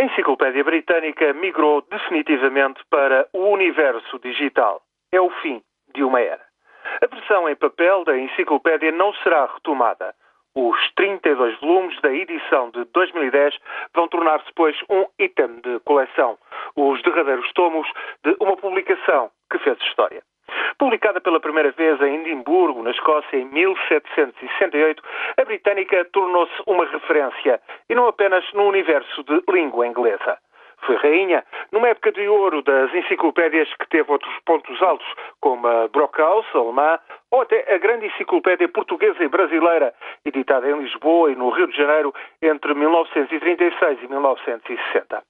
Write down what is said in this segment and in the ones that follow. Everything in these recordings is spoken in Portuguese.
A Enciclopédia Britânica migrou definitivamente para o universo digital. É o fim de uma era. A versão em papel da enciclopédia não será retomada. Os 32 volumes da edição de 2010 vão tornar-se, pois, um item de coleção. Os derradeiros tomos de uma publicação que fez história. Publicada pela primeira vez em Edimburgo, na Escócia, em 1768, a britânica tornou-se uma referência, e não apenas no universo de língua inglesa. Foi rainha numa época de ouro das enciclopédias que teve outros pontos altos, como a Brockhaus, alemã, ou até a grande enciclopédia portuguesa e brasileira, editada em Lisboa e no Rio de Janeiro entre 1936 e 1960.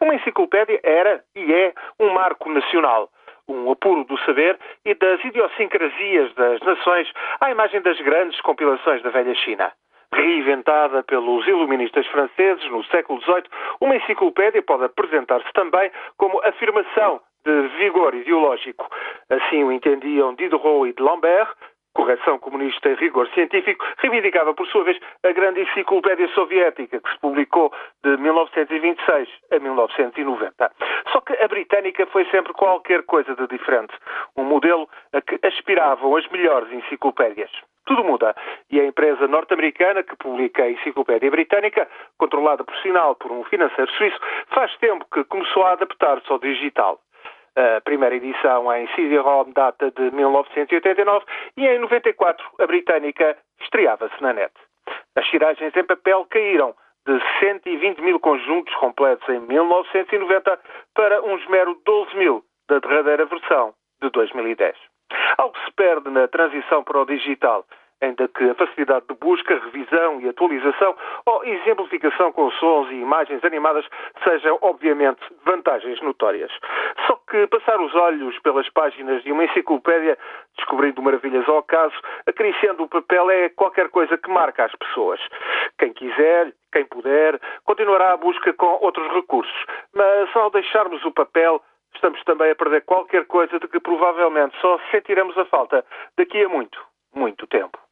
Uma enciclopédia era e é um marco nacional um apuro do saber e das idiosincrasias das nações à imagem das grandes compilações da velha China. Reinventada pelos iluministas franceses no século XVIII, uma enciclopédia pode apresentar-se também como afirmação de vigor ideológico. Assim o entendiam Diderot e de Lambert, correção comunista e rigor científico, reivindicava, por sua vez, a grande enciclopédia soviética, que se publicou de 1926 a 1990. Só que a britânica foi sempre qualquer coisa de diferente. Um modelo a que aspiravam as melhores enciclopédias. Tudo muda. E a empresa norte-americana que publica a Enciclopédia Britânica, controlada por sinal por um financeiro suíço, faz tempo que começou a adaptar-se ao digital. A primeira edição em CD-ROM data de 1989 e em 94 a britânica estreava-se na net. As tiragens em papel caíram de 120 mil conjuntos completos em 1990 para uns mero 12 mil da derradeira versão de 2010. Algo se perde na transição para o digital ainda que a facilidade de busca, revisão e atualização ou exemplificação com sons e imagens animadas sejam, obviamente, vantagens notórias. Só que passar os olhos pelas páginas de uma enciclopédia, descobrindo maravilhas ao caso, acariciando o papel, é qualquer coisa que marca as pessoas. Quem quiser, quem puder, continuará a busca com outros recursos. Mas ao deixarmos o papel, estamos também a perder qualquer coisa de que provavelmente só sentiremos a falta daqui a muito, muito tempo.